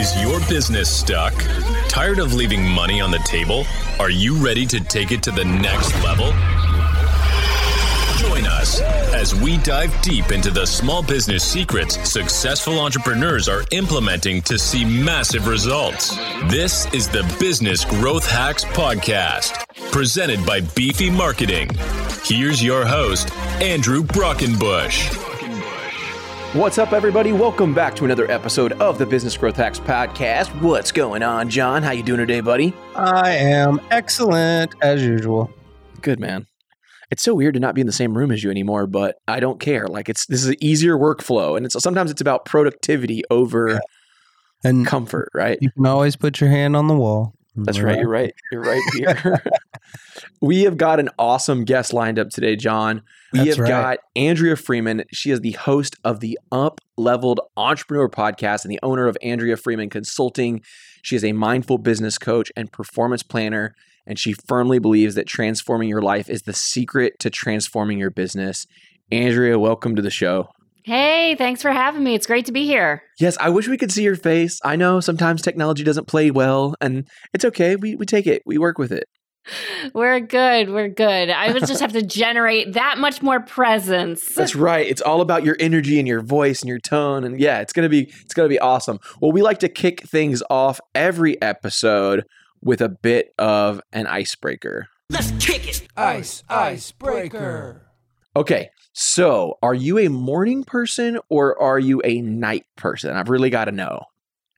Is your business stuck? Tired of leaving money on the table? Are you ready to take it to the next level? Join us as we dive deep into the small business secrets successful entrepreneurs are implementing to see massive results. This is the Business Growth Hacks Podcast, presented by Beefy Marketing. Here's your host, Andrew Brockenbush. What's up, everybody? Welcome back to another episode of the Business Growth Hacks Podcast. What's going on, John? How you doing today, buddy? I am excellent as usual. Good, man. It's so weird to not be in the same room as you anymore, but I don't care. Like it's this is an easier workflow, and it's sometimes it's about productivity over Yeah. And comfort, right? you can always put your hand on the wall. That's right. You're right. You're right here. we have got an awesome guest lined up today, John. We That's have right. got Andrea Freeman. She is the host of the Up Leveled Entrepreneur podcast and the owner of Andrea Freeman Consulting. She is a mindful business coach and performance planner, and she firmly believes that transforming your life is the secret to transforming your business. Andrea, welcome to the show. Hey, thanks for having me. It's great to be here. Yes, I wish we could see your face. I know sometimes technology doesn't play well, and it's okay. We, we take it, we work with it. We're good. We're good. I would just have to generate that much more presence. That's right. It's all about your energy and your voice and your tone. And yeah, it's gonna be it's gonna be awesome. Well, we like to kick things off every episode with a bit of an icebreaker. Let's kick it. Ice, icebreaker. Okay, so are you a morning person or are you a night person? I've really got to know.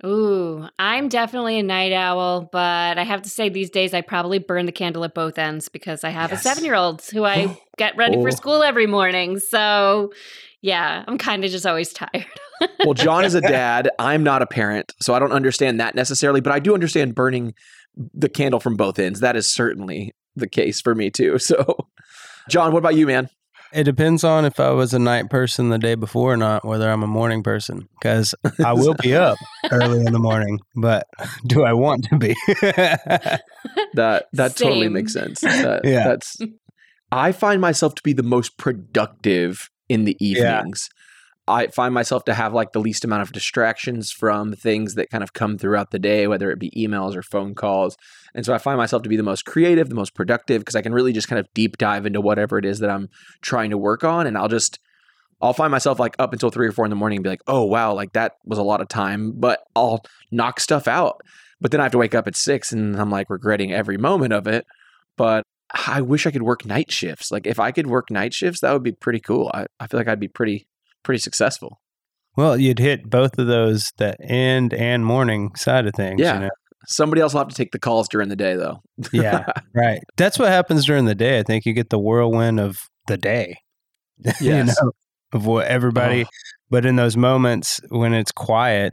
Ooh, I'm definitely a night owl, but I have to say these days I probably burn the candle at both ends because I have Yes. a seven year old who I oh. get ready Oh. for school every morning. So yeah, I'm kind of just always tired. Well, John is a dad. I'm not a parent, so I don't understand that necessarily, but I do understand burning the candle from both ends. That is certainly the case for me too. So, John, what about you, man? It depends on if I was a night person the day before or not, whether I'm a morning person, because I will be up early in the morning, but do I want to be? That that totally makes sense. That, Yeah. That's I find myself to be the most productive in the Yeah. I find myself to have like the least amount of distractions from things that kind of come throughout the day, whether it be emails or phone calls. And so I find myself to be the most creative, the most productive because I can really just kind of deep dive into whatever it is that I'm trying to work on. And I'll just I'll find myself like up until three or four in the morning and be like, oh wow, like that was a lot of time, but I'll knock stuff out. But then I have to wake up at six and I'm like regretting every moment of it. But I wish I could work night shifts. Like if I could work night shifts, that would be pretty cool. I, I feel like I'd be pretty pretty successful. well, you'd hit both of those, the end and morning side of things. Yeah. You know? Somebody else will have to take the calls during the day though. Yeah. Right. That's what happens during the day. I think you get the whirlwind of the day. you know, of what everybody Oh. but in those moments when it's quiet,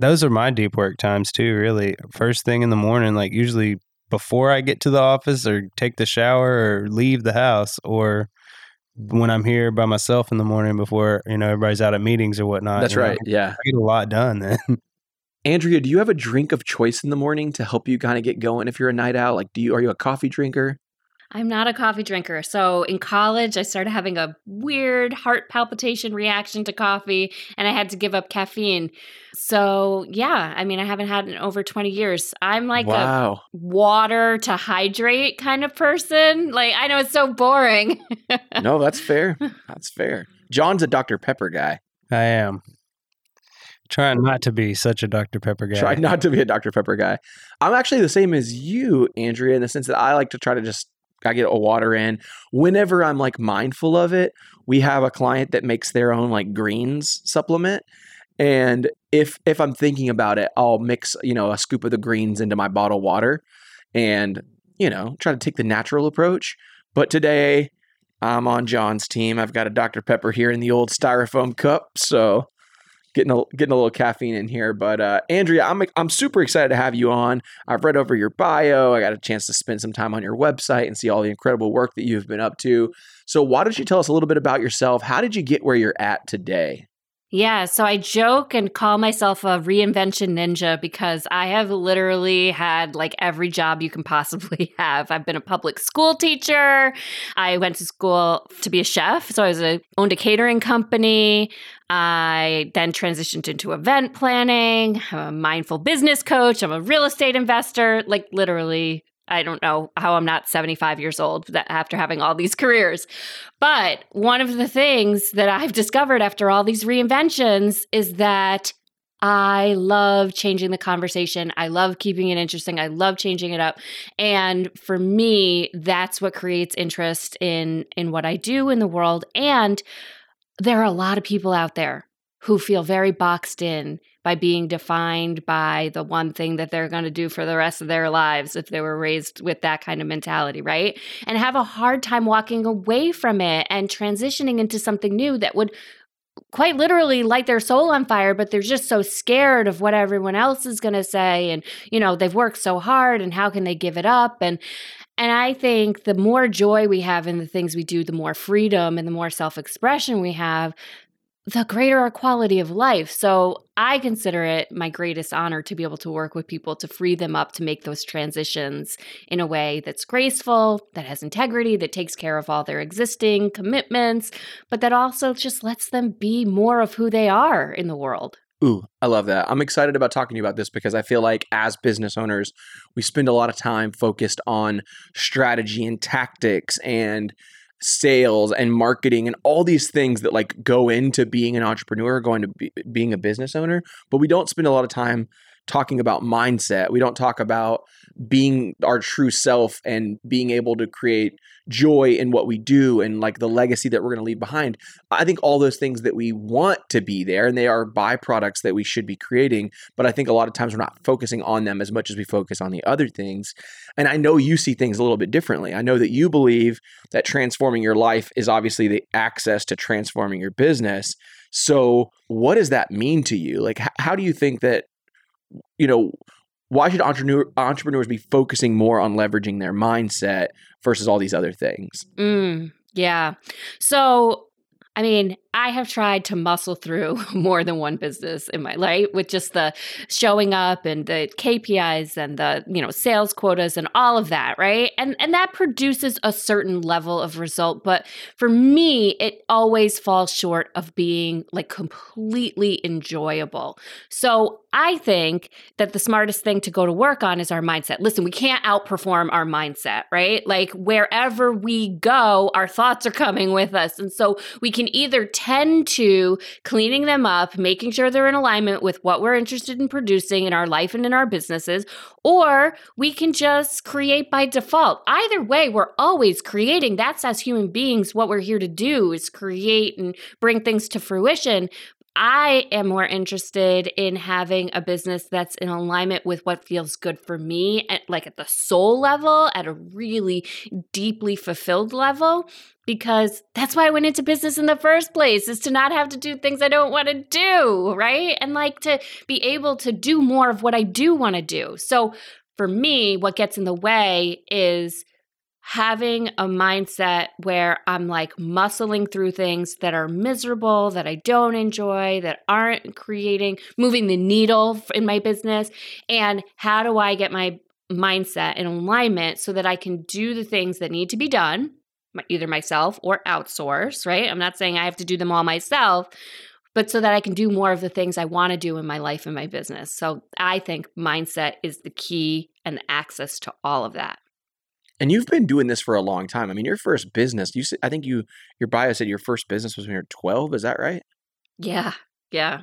those are my deep work times too, really. First thing in the morning, like usually before I get to the office or take the shower or leave the house or when I'm here by myself in the morning before, you know, everybody's out at meetings or whatnot. That's you know, right. Yeah. I get a lot done then. Andrea, do you have a drink of choice in the morning to help you kind of get going if you're a night owl? Like do you are you a coffee drinker? I'm not a coffee drinker. So in college, I started having a weird heart palpitation reaction to coffee and I had to give up caffeine. So, yeah, I mean, I haven't had it in over 20 years. I'm like a water to hydrate kind of person. Like, I know it's so boring. no, that's fair. That's fair. John's a Dr. Pepper guy. I am. Trying not to be such a Dr. Pepper guy. Try not to be a Dr. Pepper guy. I'm actually the same as you, Andrea, in the sense that I like to try to just I get a water in whenever I'm like mindful of it. We have a client that makes their own like greens supplement, and if if I'm thinking about it, I'll mix you know a scoop of the greens into my bottle water, and you know try to take the natural approach. But today I'm on John's team. I've got a Dr. Pepper here in the old styrofoam cup, so getting a getting a little caffeine in here. But uh, Andrea, I'm I'm super excited to have you on. I've read over your bio. I got a chance to spend some time on your website and see all the incredible work that you've been up to. So why don't you tell us a little bit about yourself? How did you get where you're at today? Yeah, so I joke and call myself a reinvention ninja because I have literally had like every job you can possibly have. I've been a public school teacher. I went to school to be a chef, so I was a, owned a catering company. I then transitioned into event planning. I'm a mindful business coach. I'm a real estate investor. Like literally I don't know how I'm not 75 years old after having all these careers. But one of the things that I've discovered after all these reinventions is that I love changing the conversation. I love keeping it interesting. I love changing it up. And for me, that's what creates interest in in what I do in the world and there are a lot of people out there who feel very boxed in by being defined by the one thing that they're going to do for the rest of their lives if they were raised with that kind of mentality, right? And have a hard time walking away from it and transitioning into something new that would quite literally light their soul on fire but they're just so scared of what everyone else is going to say and you know they've worked so hard and how can they give it up and and I think the more joy we have in the things we do, the more freedom and the more self expression we have, the greater our quality of life. So I consider it my greatest honor to be able to work with people to free them up to make those transitions in a way that's graceful, that has integrity, that takes care of all their existing commitments, but that also just lets them be more of who they are in the world. Ooh, I love that. I'm excited about talking to you about this because I feel like as business owners, we spend a lot of time focused on strategy and tactics and sales and marketing and all these things that like go into being an entrepreneur, going to be, being a business owner, but we don't spend a lot of time talking about mindset. We don't talk about being our true self and being able to create joy in what we do and like the legacy that we're going to leave behind. I think all those things that we want to be there and they are byproducts that we should be creating, but I think a lot of times we're not focusing on them as much as we focus on the other things. And I know you see things a little bit differently. I know that you believe that transforming your life is obviously the access to transforming your business. So, what does that mean to you? Like, how do you think that you know, why should entrepreneur, entrepreneurs be focusing more on leveraging their mindset versus all these other things? Mm, yeah. So, I mean, I have tried to muscle through more than one business in my life with just the showing up and the KPIs and the, you know, sales quotas and all of that, right? And and that produces a certain level of result, but for me, it always falls short of being like completely enjoyable. So, I think that the smartest thing to go to work on is our mindset. Listen, we can't outperform our mindset, right? Like wherever we go, our thoughts are coming with us. And so we can either tend to cleaning them up, making sure they're in alignment with what we're interested in producing in our life and in our businesses, or we can just create by default. Either way, we're always creating. That's as human beings what we're here to do is create and bring things to fruition. I am more interested in having a business that's in alignment with what feels good for me, at, like at the soul level, at a really deeply fulfilled level, because that's why I went into business in the first place, is to not have to do things I don't want to do, right? And like to be able to do more of what I do want to do. So for me, what gets in the way is having a mindset where I'm like muscling through things that are miserable, that I don't enjoy, that aren't creating, moving the needle in my business. And how do I get my mindset in alignment so that I can do the things that need to be done, either myself or outsource, right? I'm not saying I have to do them all myself. But so that I can do more of the things I want to do in my life and my business. So I think mindset is the key and the access to all of that. And you've been doing this for a long time. I mean, your first business, you I think you your bio said your first business was when you were 12, is that right? Yeah. Yeah.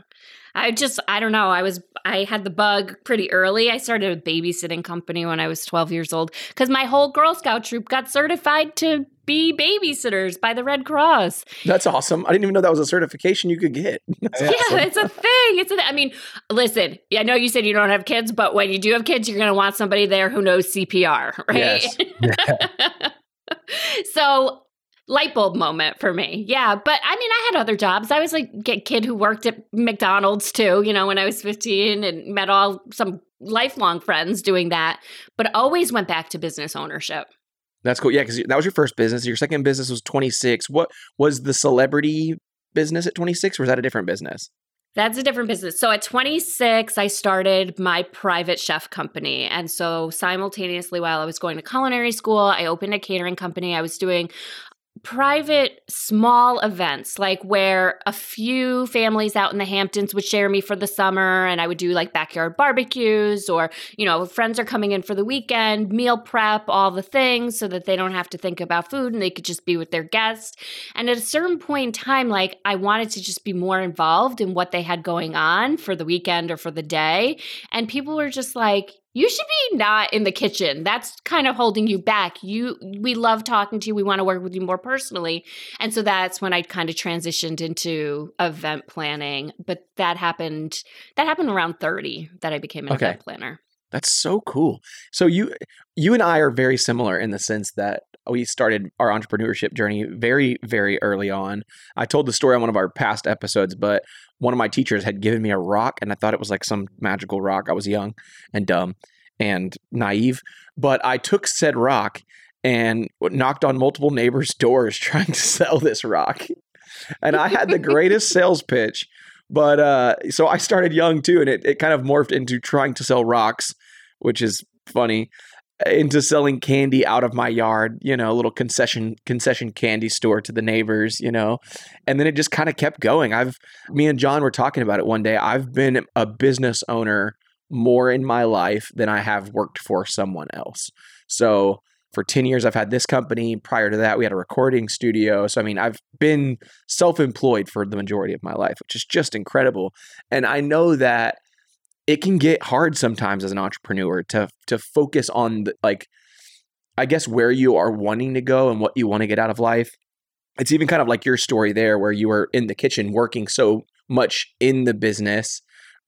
I just I don't know. I was I had the bug pretty early. I started a babysitting company when I was 12 years old cuz my whole Girl Scout troop got certified to be babysitters by the Red Cross. That's awesome. I didn't even know that was a certification you could get. That's yeah, awesome. it's a thing. It's a, I mean, listen, I know you said you don't have kids, but when you do have kids, you're going to want somebody there who knows CPR, right? Yes. so light bulb moment for me. Yeah, but I mean, I had other jobs. I was like a kid who worked at McDonald's too, you know, when I was 15 and met all some lifelong friends doing that, but always went back to business ownership. That's cool. Yeah, because that was your first business. Your second business was 26. What was the celebrity business at 26, or was that a different business? That's a different business. So at 26, I started my private chef company. And so simultaneously, while I was going to culinary school, I opened a catering company. I was doing private small events like where a few families out in the Hamptons would share me for the summer and I would do like backyard barbecues or you know friends are coming in for the weekend meal prep all the things so that they don't have to think about food and they could just be with their guests. And at a certain point in time like I wanted to just be more involved in what they had going on for the weekend or for the day. And people were just like you should be not in the kitchen that's kind of holding you back you we love talking to you we want to work with you more personally and so that's when i kind of transitioned into event planning but that happened that happened around 30 that i became an Okay. event planner That's so cool. So you you and I are very similar in the sense that we started our entrepreneurship journey very very early on. I told the story on one of our past episodes, but one of my teachers had given me a rock and I thought it was like some magical rock. I was young and dumb and naive, but I took said rock and knocked on multiple neighbors' doors trying to sell this rock. And I had the greatest sales pitch. But uh, so I started young too, and it, it kind of morphed into trying to sell rocks, which is funny, into selling candy out of my yard, you know, a little concession concession candy store to the neighbors, you know. And then it just kind of kept going. I've me and John were talking about it one day. I've been a business owner more in my life than I have worked for someone else. So for 10 years I've had this company. Prior to that, we had a recording studio. So I mean, I've been self-employed for the majority of my life, which is just incredible. And I know that it can get hard sometimes as an entrepreneur to to focus on the, like I guess where you are wanting to go and what you want to get out of life. It's even kind of like your story there where you were in the kitchen working so much in the business,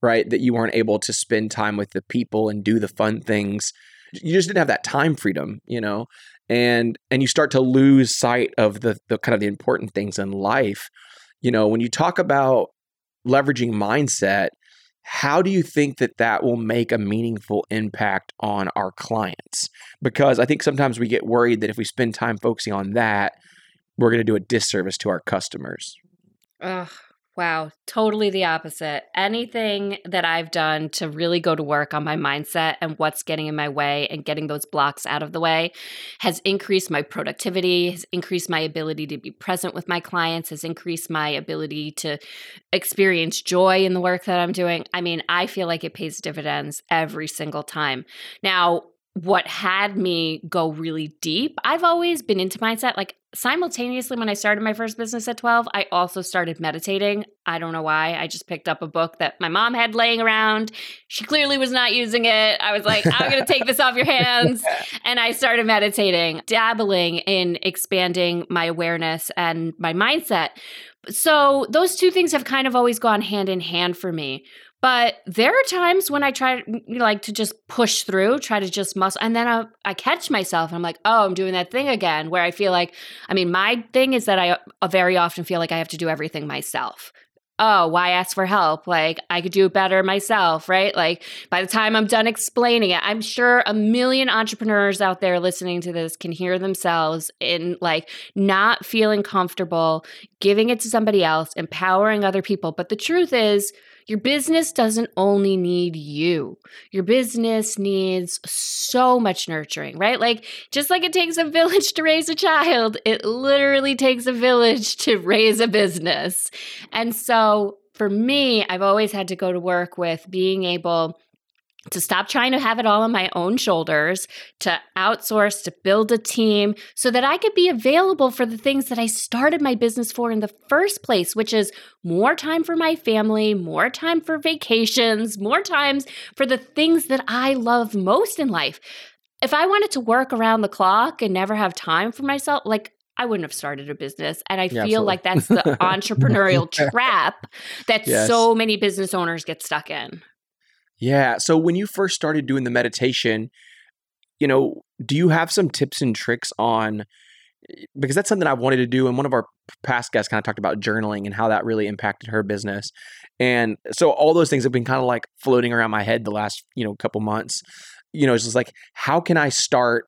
right, that you weren't able to spend time with the people and do the fun things. You just didn't have that time freedom, you know. And and you start to lose sight of the the kind of the important things in life. You know, when you talk about leveraging mindset, how do you think that that will make a meaningful impact on our clients? Because I think sometimes we get worried that if we spend time focusing on that, we're going to do a disservice to our customers. Ugh, wow, totally the opposite. Anything that I've done to really go to work on my mindset and what's getting in my way and getting those blocks out of the way has increased my productivity, has increased my ability to be present with my clients, has increased my ability to experience joy in the work that I'm doing. I mean, I feel like it pays dividends every single time. Now, what had me go really deep, I've always been into mindset. Like simultaneously, when I started my first business at 12, I also started meditating. I don't know why. I just picked up a book that my mom had laying around. She clearly was not using it. I was like, I'm going to take this off your hands. And I started meditating, dabbling in expanding my awareness and my mindset. So, those two things have kind of always gone hand in hand for me. But there are times when I try like to just push through, try to just muscle, and then I, I catch myself and I'm like, oh, I'm doing that thing again. Where I feel like, I mean, my thing is that I uh, very often feel like I have to do everything myself. Oh, why ask for help? Like I could do better myself, right? Like by the time I'm done explaining it, I'm sure a million entrepreneurs out there listening to this can hear themselves in like not feeling comfortable giving it to somebody else, empowering other people. But the truth is, your business doesn't only need you. Your business needs so much nurturing, right? Like, just like it takes a village to raise a child, it literally takes a village to raise a business. And so, for me, I've always had to go to work with being able to stop trying to have it all on my own shoulders, to outsource, to build a team so that I could be available for the things that I started my business for in the first place, which is more time for my family, more time for vacations, more times for the things that I love most in life. If I wanted to work around the clock and never have time for myself, like I wouldn't have started a business. And I Yeah, feel absolutely. like that's the entrepreneurial trap that Yes. so many business owners get stuck in. Yeah. So when you first started doing the meditation, you know, do you have some tips and tricks on eh, because that's something I wanted to do and one of our past guests kind of talked about journaling and how that really impacted her business. And so all those things have been kind of like floating around my head the last, you know, couple months. You know, it's just like how can I start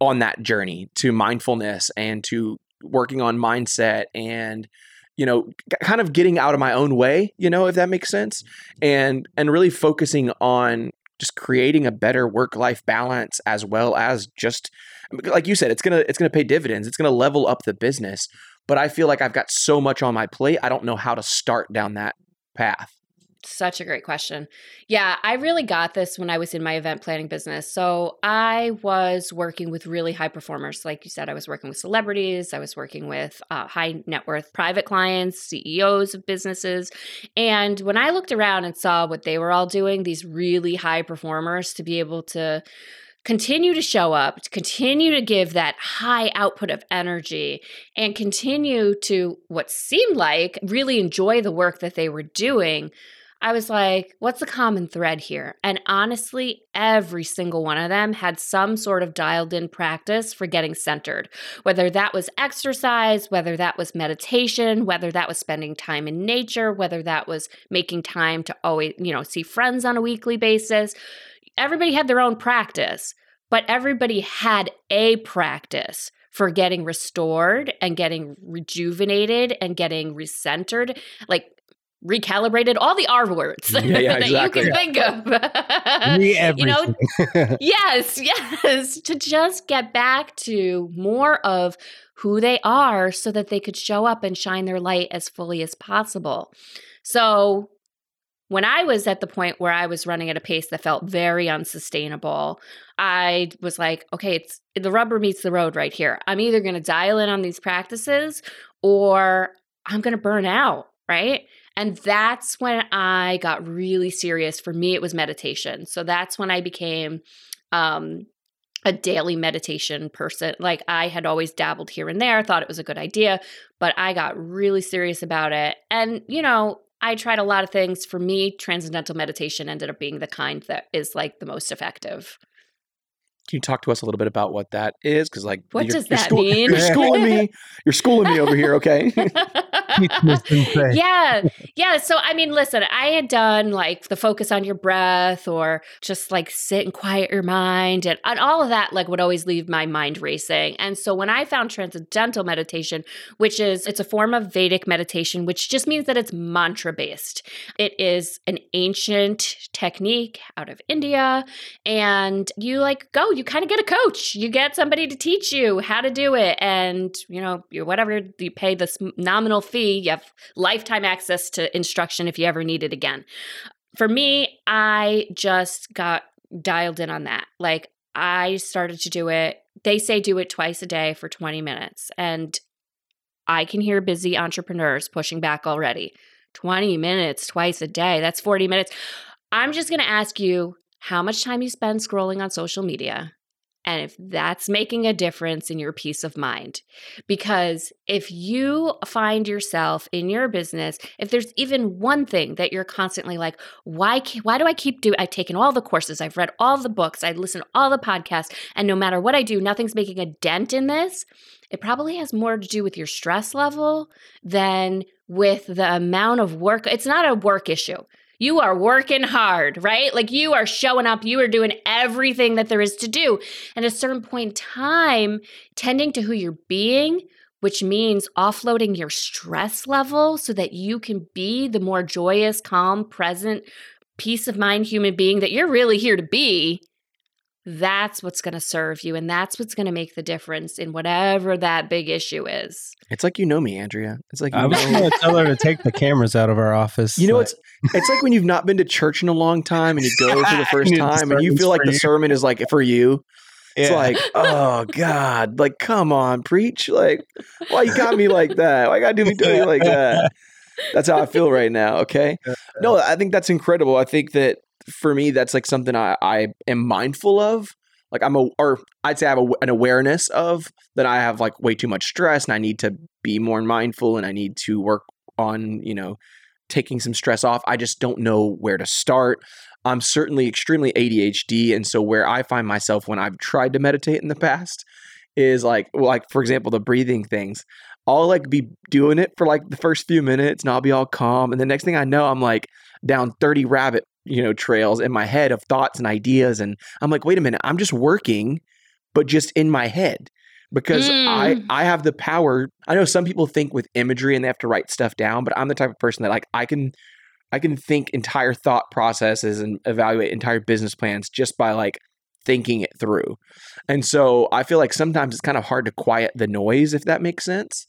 on that journey to mindfulness and to working on mindset and you know, kind of getting out of my own way, you know, if that makes sense, and and really focusing on just creating a better work life balance as well as just like you said, it's gonna it's gonna pay dividends. It's gonna level up the business. But I feel like I've got so much on my plate. I don't know how to start down that path. Such a great question. Yeah, I really got this when I was in my event planning business. So I was working with really high performers. Like you said, I was working with celebrities, I was working with uh, high net worth private clients, CEOs of businesses. And when I looked around and saw what they were all doing, these really high performers to be able to continue to show up, to continue to give that high output of energy, and continue to what seemed like really enjoy the work that they were doing. I was like, what's the common thread here? And honestly, every single one of them had some sort of dialed in practice for getting centered, whether that was exercise, whether that was meditation, whether that was spending time in nature, whether that was making time to always, you know, see friends on a weekly basis. Everybody had their own practice, but everybody had a practice for getting restored and getting rejuvenated and getting recentered. Like, recalibrated all the R words Yeah, yeah, that exactly. you can think of. Re you know, yes, yes, to just get back to more of who they are so that they could show up and shine their light as fully as possible. So, when I was at the point where I was running at a pace that felt very unsustainable, I was like, okay, it's the rubber meets the road right here. I'm either going to dial in on these practices or I'm going to burn out, right? And that's when I got really serious. For me, it was meditation. So that's when I became um, a daily meditation person. Like I had always dabbled here and there, thought it was a good idea, but I got really serious about it. And, you know, I tried a lot of things. For me, transcendental meditation ended up being the kind that is like the most effective. Can you talk to us a little bit about what that is? Because like, What you're- does you're that school- mean? You're schooling me. You're schooling me over here. Okay. yeah. Yeah. So, I mean, listen, I had done like the focus on your breath or just like sit and quiet your mind and, and all of that, like would always leave my mind racing. And so when I found transcendental meditation, which is, it's a form of Vedic meditation, which just means that it's mantra based. It is an ancient technique out of India. And you like go, you kind of get a coach. You get somebody to teach you how to do it. And, you know, you whatever you pay this nominal fee, you have lifetime access to instruction if you ever need it again. For me, I just got dialed in on that. Like I started to do it. They say do it twice a day for 20 minutes. And I can hear busy entrepreneurs pushing back already. 20 minutes twice a day. That's 40 minutes. I'm just going to ask you how much time you spend scrolling on social media and if that's making a difference in your peace of mind. Because if you find yourself in your business, if there's even one thing that you're constantly like, why, why do I keep doing? I've taken all the courses, I've read all the books, I listen to all the podcasts, and no matter what I do, nothing's making a dent in this. It probably has more to do with your stress level than with the amount of work. It's not a work issue. You are working hard, right? Like you are showing up, you are doing everything that there is to do. And at a certain point in time, tending to who you're being, which means offloading your stress level so that you can be the more joyous, calm, present, peace of mind human being that you're really here to be. That's what's going to serve you. And that's what's going to make the difference in whatever that big issue is. it's like you know me, Andrea. It's like you I was know. going to tell her to take the cameras out of our office. You know, like- it's it's like when you've not been to church in a long time and you go for the first You need the time and you feel like for the you. sermon is like for you. It's Yeah. like, oh God, like come on, preach. Like, why you got me like that? Why you gotta do me dirty like that? That's how I feel right now. Okay. No, I think that's incredible. I think that for me, that's like something I, I am mindful of. Like I'm a, or I'd say I have a, an awareness of that I have like way too much stress and I need to be more mindful and I need to work on, you know, taking some stress off. I just don't know where to start. I'm certainly extremely ADHD. And so where I find myself when I've tried to meditate in the past is like, like for example, the breathing things. I'll like be doing it for like the first few minutes and I'll be all calm. And the next thing I know, I'm like down 30 rabbit, you know, trails in my head of thoughts and ideas. And I'm like, wait a minute, I'm just working, but just in my head. because I Mm. I have the power. I know some people think with imagery and they have to write stuff down, but I'm the type of person that like I can I can think entire thought processes and evaluate entire business plans just by like thinking it through. And so I feel like sometimes it's kind of hard to quiet the noise if that makes sense.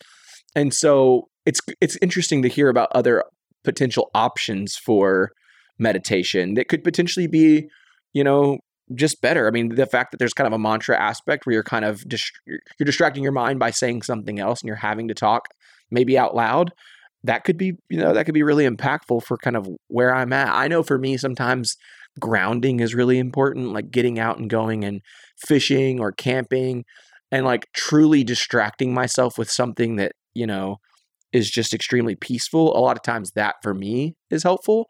And so it's it's interesting to hear about other potential options for meditation that could potentially be, you know, just better. I mean, the fact that there's kind of a mantra aspect where you're kind of dist- you're distracting your mind by saying something else and you're having to talk maybe out loud. That could be, you know, that could be really impactful for kind of where I'm at. I know for me sometimes grounding is really important, like getting out and going and fishing or camping and like truly distracting myself with something that, you know, is just extremely peaceful. A lot of times that for me is helpful.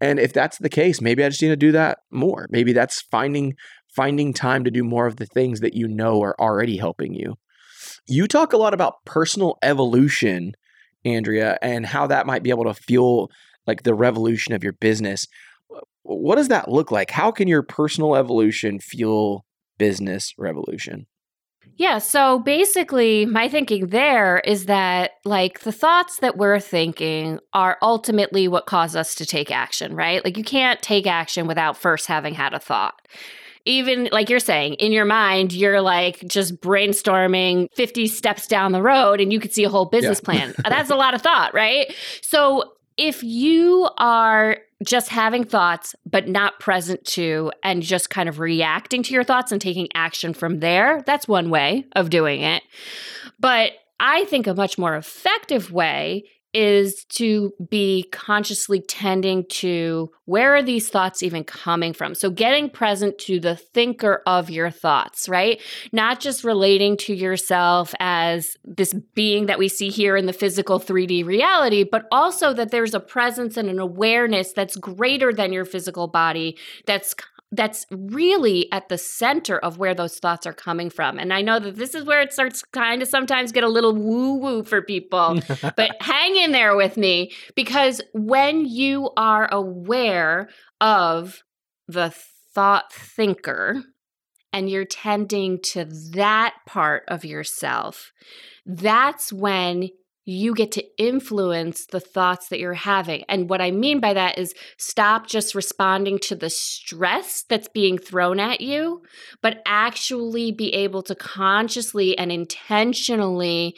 And if that's the case, maybe I just need to do that more. Maybe that's finding finding time to do more of the things that you know are already helping you. You talk a lot about personal evolution, Andrea, and how that might be able to fuel like the revolution of your business. What does that look like? How can your personal evolution fuel business revolution? Yeah, so basically, my thinking there is that, like, the thoughts that we're thinking are ultimately what cause us to take action, right? Like, you can't take action without first having had a thought. Even like you're saying, in your mind, you're like just brainstorming 50 steps down the road and you could see a whole business plan. That's a lot of thought, right? So, if you are just having thoughts but not present to and just kind of reacting to your thoughts and taking action from there that's one way of doing it. But i think a much more effective way is to be consciously tending to where are these thoughts even coming from? So getting present to the thinker of your thoughts right? Not just relating to yourself as this being that we see here in the physical 3D reality, but also that there's a presence and an awareness that's greater than your physical body that's that's really at the center of where those thoughts are coming from. And I know that this is where it starts kind of sometimes get a little woo woo for people, but hang in there with me because when you are aware of the thought thinker, and you're tending to that part of yourself, that's when you get to influence the thoughts that you're having. And what I mean by that is stop just responding to the stress that's being thrown at you, but actually be able to consciously and intentionally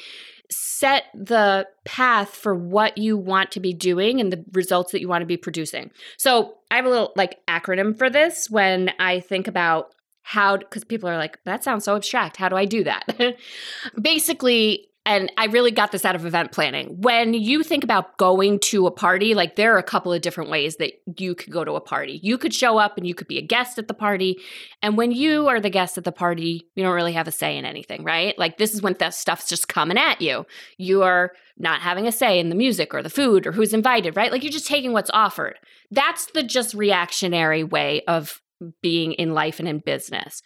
set the path for what you want to be doing and the results that you want to be producing. So, I have a little like acronym for this when I think about how because people are like that sounds so abstract how do i do that basically and i really got this out of event planning. When you think about going to a party like there are a couple of different ways that you could go to a party. You could show up and you could be a guest at the party. And when you are the guest at the party you don't really have a say in anything right? Like this is when that stuff's just coming at you. You are not having a say in the music or the food or who's invited right? Like you're just taking what's offered. That's the just reactionary way of being in life and in business.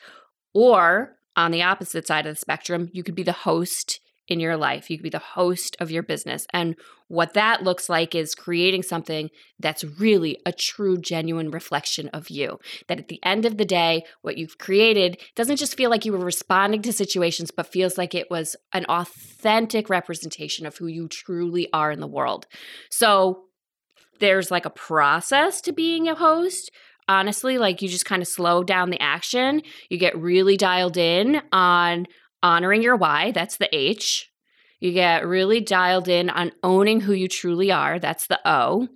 Or on the opposite side of the spectrum, you could be the host in your life. You could be the host of your business. And what that looks like is creating something that's really a true, genuine reflection of you. That at the end of the day, what you've created doesn't just feel like you were responding to situations, but feels like it was an authentic representation of who you truly are in the world. So there's like a process to being a host honestly like you just kind of slow down the action you get really dialed in on honoring your why that's the h. You get really dialed in on owning who you truly are that's the o.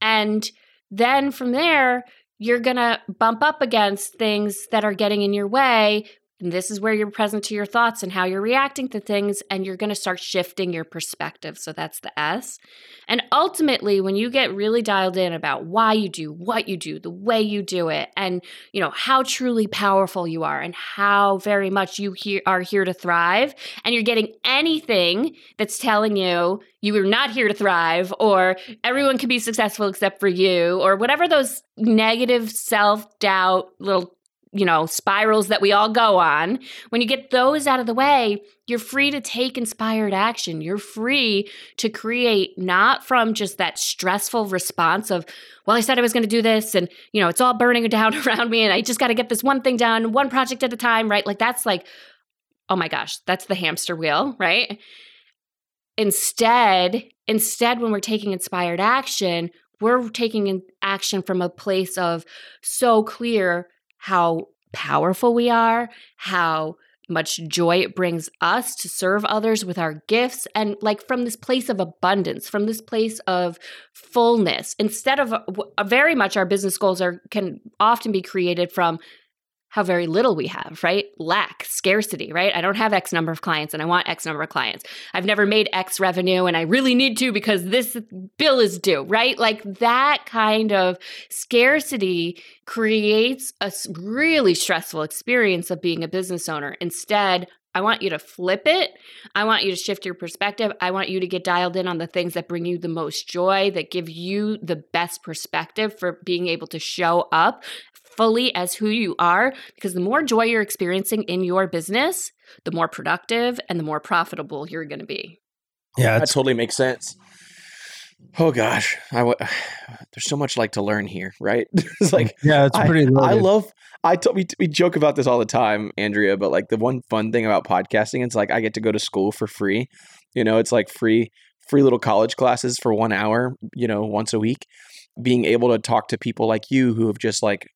And then from there you're going to bump up against things that are getting in your way and this is where you're present to your thoughts and how you're reacting to things and you're going to start shifting your perspective. So that's the s. And ultimately, when you get really dialed in about why you do what you do, the way you do it, and you know how truly powerful you are, and how very much you he- are here to thrive, and you're getting anything that's telling you you are not here to thrive, or everyone can be successful except for you, or whatever those negative self doubt little you know, spirals that we all go on, when you get those out of the way, you're free to take inspired action. You're free to create not from just that stressful response of, well, I said I was going to do this and, you know, it's all burning down around me and I just got to get this one thing done, one project at a time, right? Like that's like oh my gosh, that's the hamster wheel, right? Instead, instead when we're taking inspired action, we're taking action from a place of so clear how powerful we are, how much joy it brings us to serve others with our gifts and like from this place of abundance from this place of fullness. Instead of uh, very much our business goals are can often be created from how very little we have, right? Lack, scarcity, right? I don't have X number of clients and I want X number of clients. I've never made X revenue and I really need to because this bill is due, right? Like that kind of scarcity creates a really stressful experience of being a business owner. Instead, I want you to flip it. I want you to shift your perspective. I want you to get dialed in on the things that bring you the most joy, that give you the best perspective for being able to show up fully as who you are because the more joy you're experiencing in your business, the more productive and the more profitable you're going to be. Yeah, that totally makes sense. Oh gosh, I w- there's so much like to learn here, right? it's like yeah, it's pretty. I, I love. I t- we, we joke about this all the time, Andrea. But like the one fun thing about podcasting, it's like I get to go to school for free. You know, it's like free free little college classes for one hour. You know, once a week. Being able to talk to people like you who have just like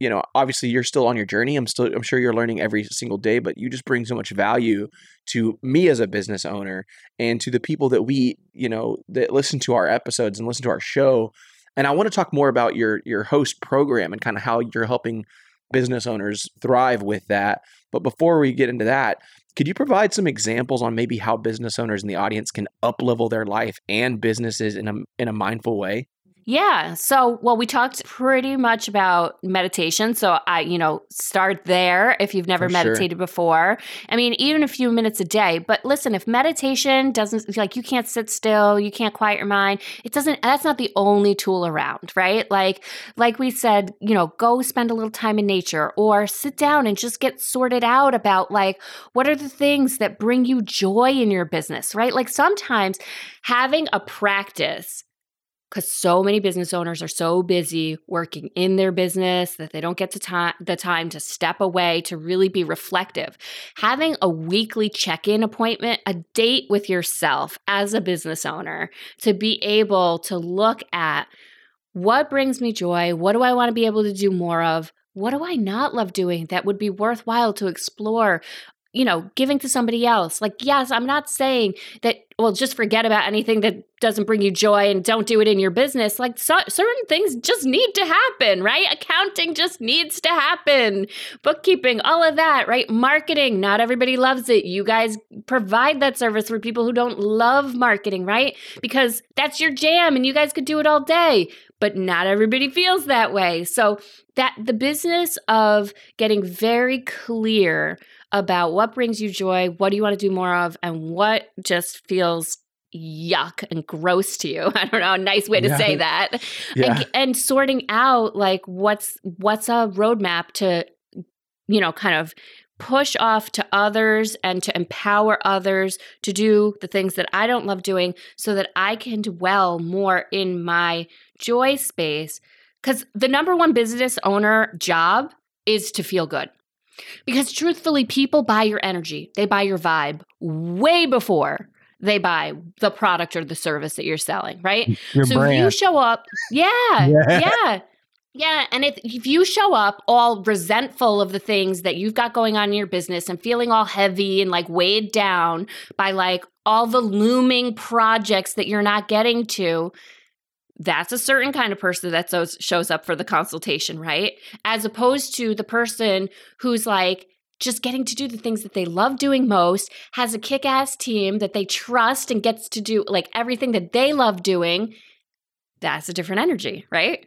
you know, obviously you're still on your journey. I'm still, I'm sure you're learning every single day, but you just bring so much value to me as a business owner and to the people that we, you know, that listen to our episodes and listen to our show. And I want to talk more about your your host program and kind of how you're helping business owners thrive with that. But before we get into that, could you provide some examples on maybe how business owners in the audience can uplevel their life and businesses in a in a mindful way? Yeah. So, well, we talked pretty much about meditation. So, I, you know, start there if you've never For meditated sure. before. I mean, even a few minutes a day. But listen, if meditation doesn't, like, you can't sit still, you can't quiet your mind, it doesn't, that's not the only tool around, right? Like, like we said, you know, go spend a little time in nature or sit down and just get sorted out about, like, what are the things that bring you joy in your business, right? Like, sometimes having a practice because so many business owners are so busy working in their business that they don't get to time, the time to step away to really be reflective. Having a weekly check in appointment, a date with yourself as a business owner to be able to look at what brings me joy, what do I want to be able to do more of, what do I not love doing that would be worthwhile to explore? You know, giving to somebody else. Like, yes, I'm not saying that, well, just forget about anything that doesn't bring you joy and don't do it in your business. Like, so, certain things just need to happen, right? Accounting just needs to happen. Bookkeeping, all of that, right? Marketing, not everybody loves it. You guys provide that service for people who don't love marketing, right? Because that's your jam and you guys could do it all day but not everybody feels that way. So that the business of getting very clear about what brings you joy, what do you want to do more of, and what just feels yuck and gross to you. I don't know, a nice way to yeah. say that. Yeah. And, and sorting out like what's what's a roadmap to you know kind of push off to others and to empower others to do the things that I don't love doing so that I can dwell more in my joy space. Because the number one business owner job is to feel good. Because truthfully, people buy your energy, they buy your vibe way before they buy the product or the service that you're selling, right? Your so brand. if you show up, yeah, yeah. yeah. Yeah, and if, if you show up all resentful of the things that you've got going on in your business and feeling all heavy and like weighed down by like all the looming projects that you're not getting to, that's a certain kind of person that shows up for the consultation, right? As opposed to the person who's like just getting to do the things that they love doing most, has a kick ass team that they trust and gets to do like everything that they love doing. That's a different energy, right?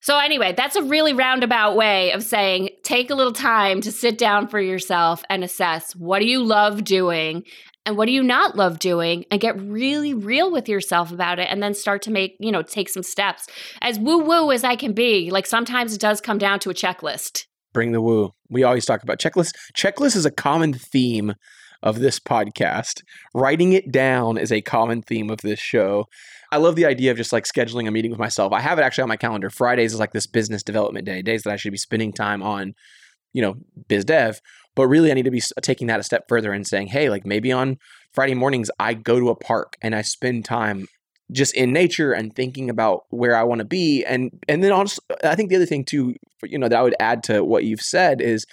So, anyway, that's a really roundabout way of saying take a little time to sit down for yourself and assess what do you love doing and what do you not love doing and get really real with yourself about it and then start to make, you know, take some steps. As woo woo as I can be, like sometimes it does come down to a checklist. Bring the woo. We always talk about checklist. Checklist is a common theme of this podcast. Writing it down is a common theme of this show. I love the idea of just like scheduling a meeting with myself. I have it actually on my calendar. Fridays is like this business development day, days that I should be spending time on you know, biz dev, but really I need to be taking that a step further and saying, hey, like maybe on Friday mornings I go to a park and I spend time just in nature and thinking about where I want to be and and then also I think the other thing too you know that I would add to what you've said is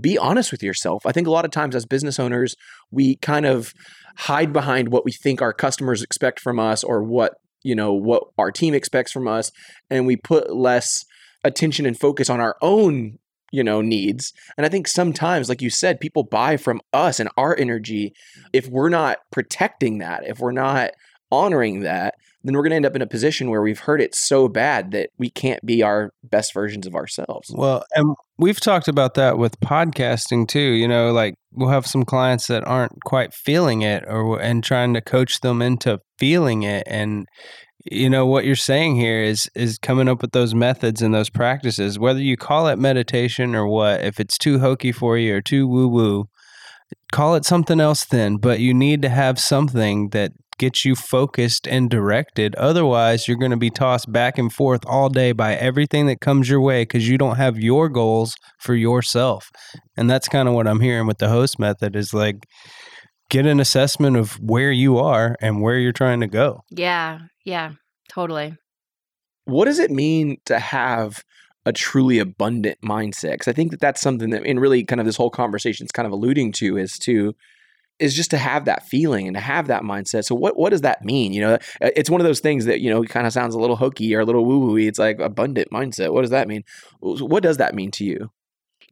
be honest with yourself. I think a lot of times as business owners we kind of hide behind what we think our customers expect from us or what you know what our team expects from us and we put less attention and focus on our own you know needs and i think sometimes like you said people buy from us and our energy if we're not protecting that if we're not honoring that then we're going to end up in a position where we've hurt it so bad that we can't be our best versions of ourselves Well, and we've talked about that with podcasting too. You know, like we'll have some clients that aren't quite feeling it, or and trying to coach them into feeling it. And you know what you're saying here is is coming up with those methods and those practices, whether you call it meditation or what. If it's too hokey for you or too woo woo, call it something else then. But you need to have something that gets you focused and directed. Otherwise, you're going to be tossed back and forth all day by everything that comes your way because you don't have your goals for yourself. And that's kind of what I'm hearing with the host method is like get an assessment of where you are and where you're trying to go. Yeah, yeah, totally. what does it mean to have a truly abundant mindset? Because i think that that's something that and really kind of this whole conversation is kind of alluding to is to is just to have that feeling and to have that mindset. So what what does that mean? You know Uh, it's one of those things that you know kind of sounds a little hokey or a little woo woo it's like abundant mindset. What does that mean? What does that mean to you?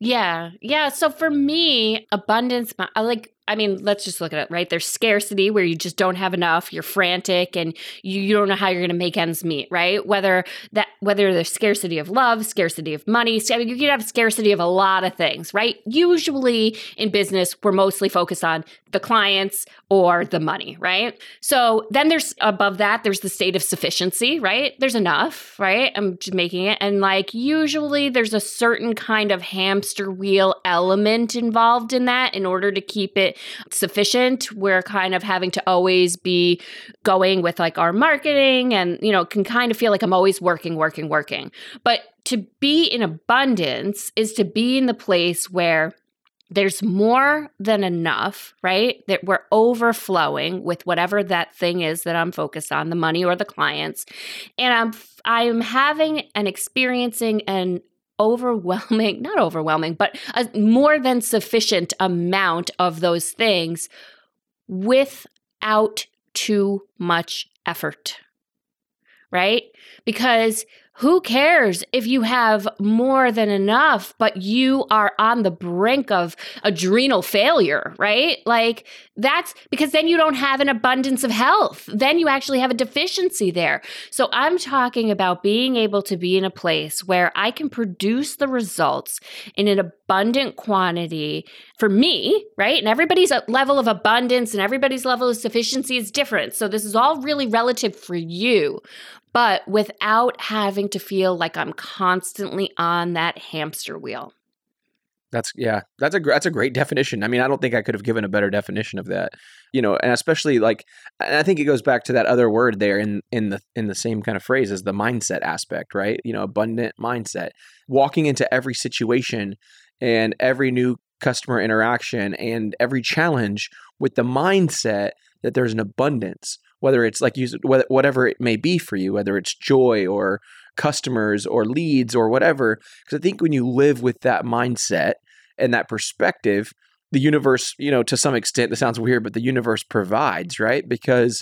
Yeah, yeah. So for me, abundance, I like, I mean, let's just look at it, right? There's scarcity where you just don't have enough, you're frantic and you, you don't know how you're going to make ends meet, right? Whether that, whether there's scarcity of love, scarcity of money, I mean, you could have scarcity of a lot of things, right? Usually in business, we're mostly focused on the clients or the money, right? So then there's above that, there's the state of sufficiency, right? There's enough, right? I'm just making it. And like usually there's a certain kind of hamster wheel element involved in that in order to keep it sufficient. We're kind of having to always be going with like our marketing and, you know, can kind of feel like I'm always working, working, working. But to be in abundance is to be in the place where there's more than enough, right? That we're overflowing with whatever that thing is that I'm focused on, the money or the clients. And I'm I'm having and experiencing an overwhelming, not overwhelming, but a more than sufficient amount of those things without too much effort. Right? Because who cares if you have more than enough, but you are on the brink of adrenal failure, right? Like that's because then you don't have an abundance of health. Then you actually have a deficiency there. So I'm talking about being able to be in a place where I can produce the results in an abundant quantity for me, right? And everybody's level of abundance and everybody's level of sufficiency is different. So this is all really relative for you but without having to feel like I'm constantly on that hamster wheel. That's yeah, that's a that's a great definition. I mean, I don't think I could have given a better definition of that. You know, and especially like, and I think it goes back to that other word there in in the in the same kind of phrase as the mindset aspect, right? You know, abundant mindset, walking into every situation and every new customer interaction and every challenge with the mindset that there's an abundance whether it's like you whatever it may be for you, whether it's joy or customers or leads or whatever. Because I think when you live with that mindset and that perspective, the universe, you know, to some extent, this sounds weird, but the universe provides, right? Because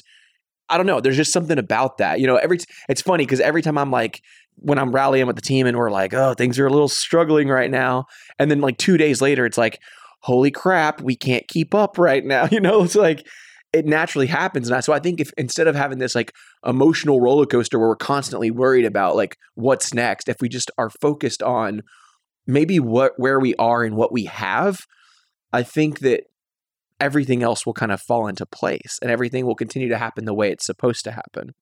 I don't know, there's just something about that. You know, every it's funny because every time I'm like when I'm rallying with the team and we're like, oh, things are a little struggling right now, and then like two days later, it's like, holy crap, we can't keep up right now. You know, it's like it naturally happens. And so I think if instead of having this like emotional roller coaster where we're constantly worried about like what's next, if we just are focused on maybe what where we are and what we have, I think that everything else will kind of fall into place and everything will continue to happen the way it's supposed to happen.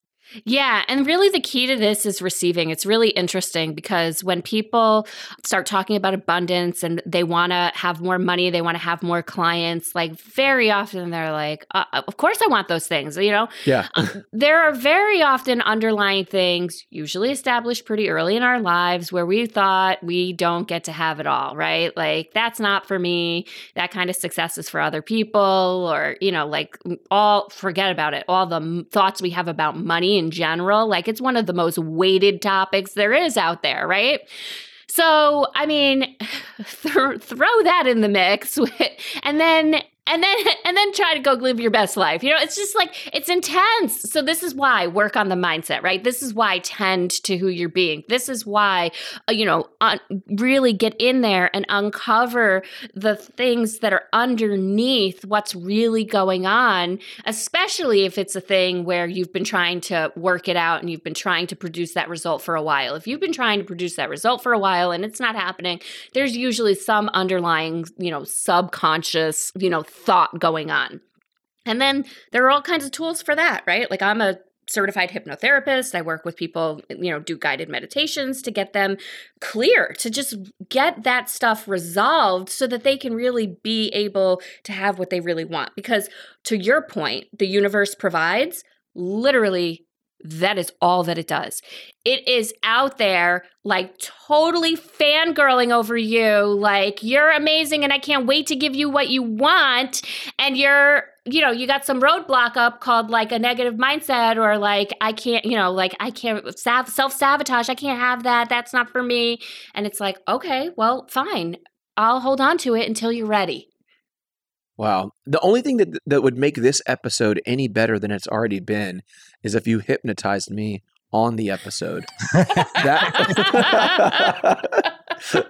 Yeah, and really the key to this is receiving. It's really interesting because when people start talking about abundance and they want to have more money, they want to have more clients, like very often they're like, uh, "Of course I want those things," you know? Yeah. there are very often underlying things, usually established pretty early in our lives, where we thought we don't get to have it all, right? Like, that's not for me. That kind of success is for other people, or, you know, like all, forget about it. All the m- thoughts we have about money in general, like, it's one of the most weighted topics there is out there, right? So, I mean, th- throw that in the mix, and then and then and then try to go live your best life. You know, it's just like it's intense. So this is why work on the mindset, right? This is why tend to who you're being. This is why uh, you know un- really get in there and uncover the things that are underneath what's really going on, especially if it's a thing where you've been trying to work it out and you've been trying to produce that result for a while. If you've been trying to produce that result for a while and it's not happening, there's usually some underlying, you know, subconscious, you know, thought going on. And then there are all kinds of tools for that, right? Like I'm a certified hypnotherapist. I work with people, you know, do guided meditations to get them clear, to just get that stuff resolved so that they can really be able to have what they really want. Because to your point, the universe provides literally that is all that it does. It is out there, like totally fangirling over you, like you're amazing and I can't wait to give you what you want. And you're, you know, you got some roadblock up called like a negative mindset or like, I can't, you know, like I can't self sabotage. I can't have that. That's not for me. And it's like, okay, well, fine. I'll hold on to it until you're ready. Wow. The only thing that that would make this episode any better than it's already been is if you hypnotized me on the episode. that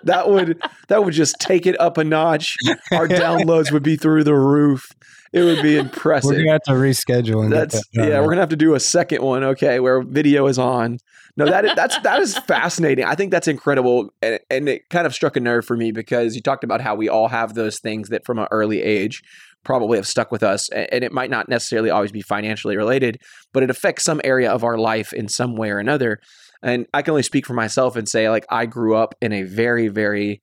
that would that would just take it up a notch. Our downloads would be through the roof. It would be impressive. We're gonna have to reschedule. And That's that yeah. We're gonna have to do a second one. Okay, where video is on. No, that is, that's that is fascinating. I think that's incredible, and, and it kind of struck a nerve for me because you talked about how we all have those things that from an early age probably have stuck with us, and it might not necessarily always be financially related, but it affects some area of our life in some way or another. And I can only speak for myself and say, like, I grew up in a very, very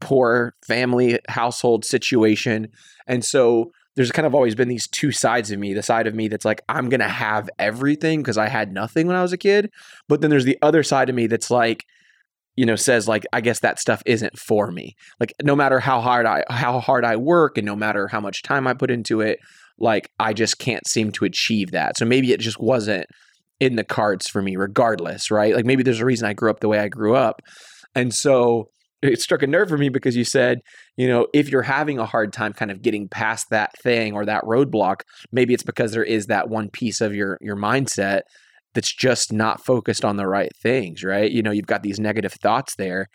poor family household situation, and so there's kind of always been these two sides of me the side of me that's like i'm gonna have everything because i had nothing when i was a kid. But then there's the other side of me that's like you know says like i guess that stuff isn't for me. Like no matter how hard i how hard i work and no matter how much time i put into it like i just can't seem to achieve that. So maybe it just wasn't in the cards for me regardless right like maybe there's a reason i grew up the way i grew up and so it struck a nerve for me because you said you know, if you're having a hard time kind of getting past that thing or that roadblock, maybe it's because there is that one piece of your your mindset that's just not focused on the right things, right? You know, you've got these negative thoughts there.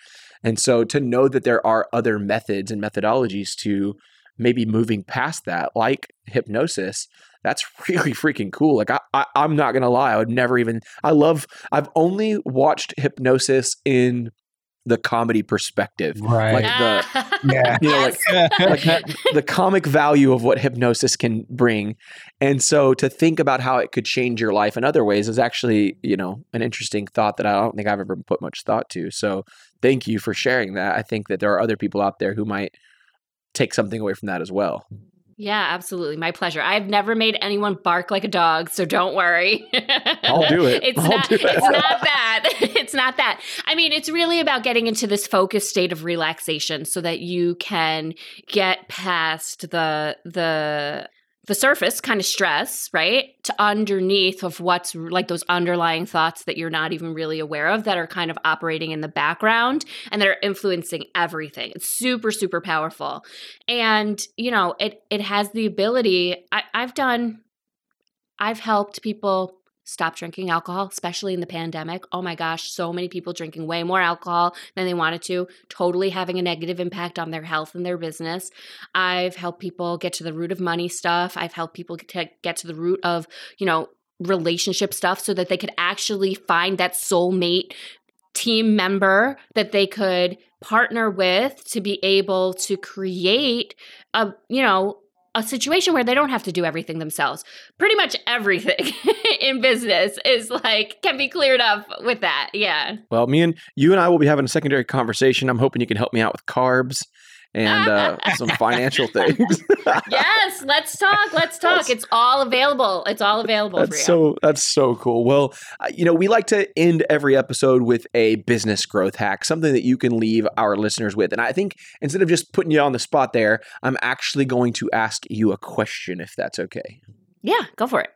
And so to know that there are other methods and methodologies to maybe moving past that, like hypnosis, that's really freaking cool. Like I, I I'm not gonna lie, I would never even I love I've only watched hypnosis in the comedy perspective. Right. Like the yeah. you know, like like that, the comic value of what hypnosis can bring. And so to think about how it could change your life in other ways is actually, you know, an interesting thought that I don't think I've ever put much thought to. So thank you for sharing that. I think that there are other people out there who might take something away from that as well. Yeah, absolutely. My pleasure. I've never made anyone bark like a dog, so don't worry. I'll do it. It's I'll not do it. it's not that. It's not that. I mean, it's really about getting into this focused state of relaxation so that you can get past the the the surface kind of stress, right? To underneath of what's like those underlying thoughts that you're not even really aware of that are kind of operating in the background and that are influencing everything. It's super, super powerful. And, you know, it it has the ability. I, I've done I've helped people stop drinking alcohol, especially in the pandemic. Oh my gosh, so many people drinking way more alcohol than they wanted to, totally having a negative impact on their health and their business. I've helped people get to the root of money stuff. I've helped people get to the root of, you know, relationship stuff so that they could actually find that soulmate team member that they could partner with to be able to create a, you know, a situation where they don't have to do everything themselves. Pretty much everything in business is like can be cleared up with that. Yeah. Well, me and you and I will be having a secondary conversation. I'm hoping you can help me out with carbs and uh, some financial things. yes, let's talk. Let's talk. That's, it's all available. It's all available that's So that's so cool. Well, uh, you know, we like to end every episode with a business growth hack, something that you can leave our listeners with. And I think instead of just putting you on the spot there, I'm actually going to ask you a question if that's okay. Yeah, go for it.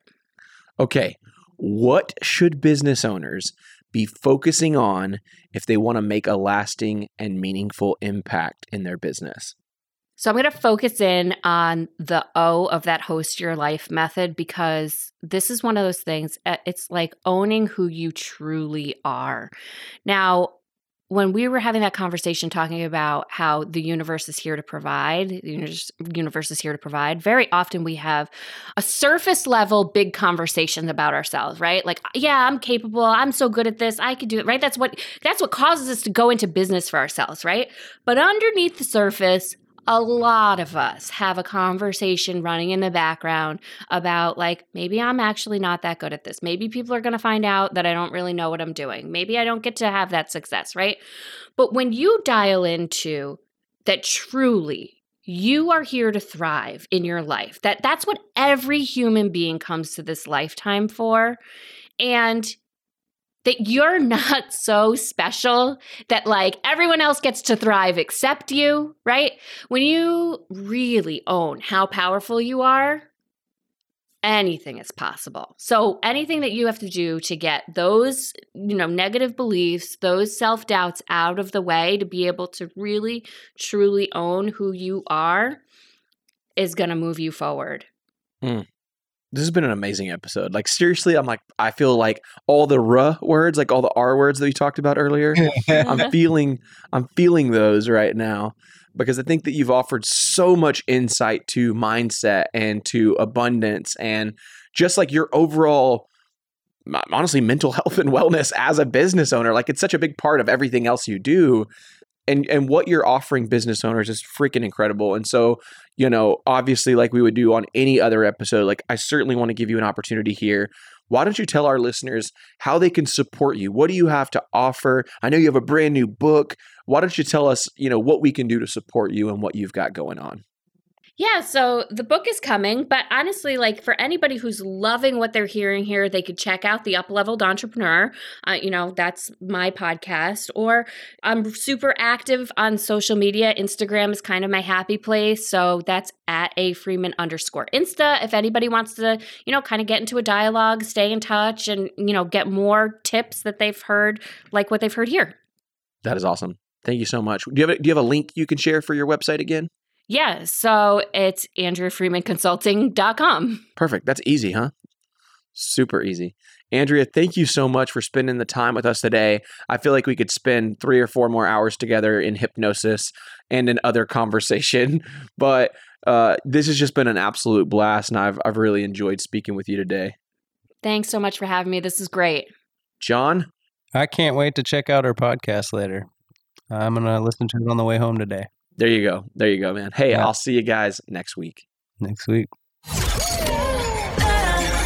Okay. What should business owners be focusing on if they want to make a lasting and meaningful impact in their business? So I'm going to focus in on the O of that host your life method because this is one of those things. Uh, it's like owning who you truly are. Now, when we were having that conversation talking about how the universe is here to provide, the universe is here to provide, very often we have a surface level big conversations about ourselves, right? Like, yeah, I'm capable, I'm so good at this, I could do it, right? That's what that's what causes us to go into business for ourselves, right? But underneath the surface, a lot of us have a conversation running in the background about like maybe I'm actually not that good at this. Maybe people are going to find out that I don't really know what I'm doing. Maybe I don't get to have that success, right? But when you dial into that truly you are here to thrive in your life. That that's what every human being comes to this lifetime for. And that you're not so special that like everyone else gets to thrive except you, right? When you really own how powerful you are, anything is possible. So anything that you have to do to get those, you know, negative beliefs, those self-doubts out of the way to be able to really truly own who you are is going to move you forward. Mm this has been an amazing episode. Like seriously, I'm like I feel like all the r words, like all the r words that we talked about earlier. I'm feeling I'm feeling those right now because I think that you've offered so much insight to mindset and to abundance and just like your overall honestly mental health and wellness as a business owner. Like it's such a big part of everything else you do and and what you're offering business owners is freaking incredible. And so, you know, obviously like we would do on any other episode, like I certainly want to give you an opportunity here. Why don't you tell our listeners how they can support you? What do you have to offer? I know you have a brand new book. Why don't you tell us, you know, what we can do to support you and what you've got going on? Yeah, so the book is coming, but honestly, like for anybody who's loving what they're hearing here, they could check out the Upleveled Entrepreneur. Uh, you know, that's my podcast. Or I'm super active on social media. Instagram is kind of my happy place, so that's at a Freeman underscore Insta. If anybody wants to, you know, kind of get into a dialogue, stay in touch, and you know, get more tips that they've heard, like what they've heard here. That is awesome. Thank you so much. Do you have a, do you have a link you can share for your website again? Yeah. So it's AndreaFreemanConsulting.com. Perfect. That's easy, huh? Super easy. Andrea, thank you so much for spending the time with us today. I feel like we could spend three or four more hours together in hypnosis and in other conversation, but uh, this has just been an absolute blast, and I've I've really enjoyed speaking with you today. Thanks so much for having me. This is great. John, I can't wait to check out our podcast later. I'm gonna listen to it on the way home today. There you go. There you go, man. Hey, yeah. I'll see you guys next week. Next week.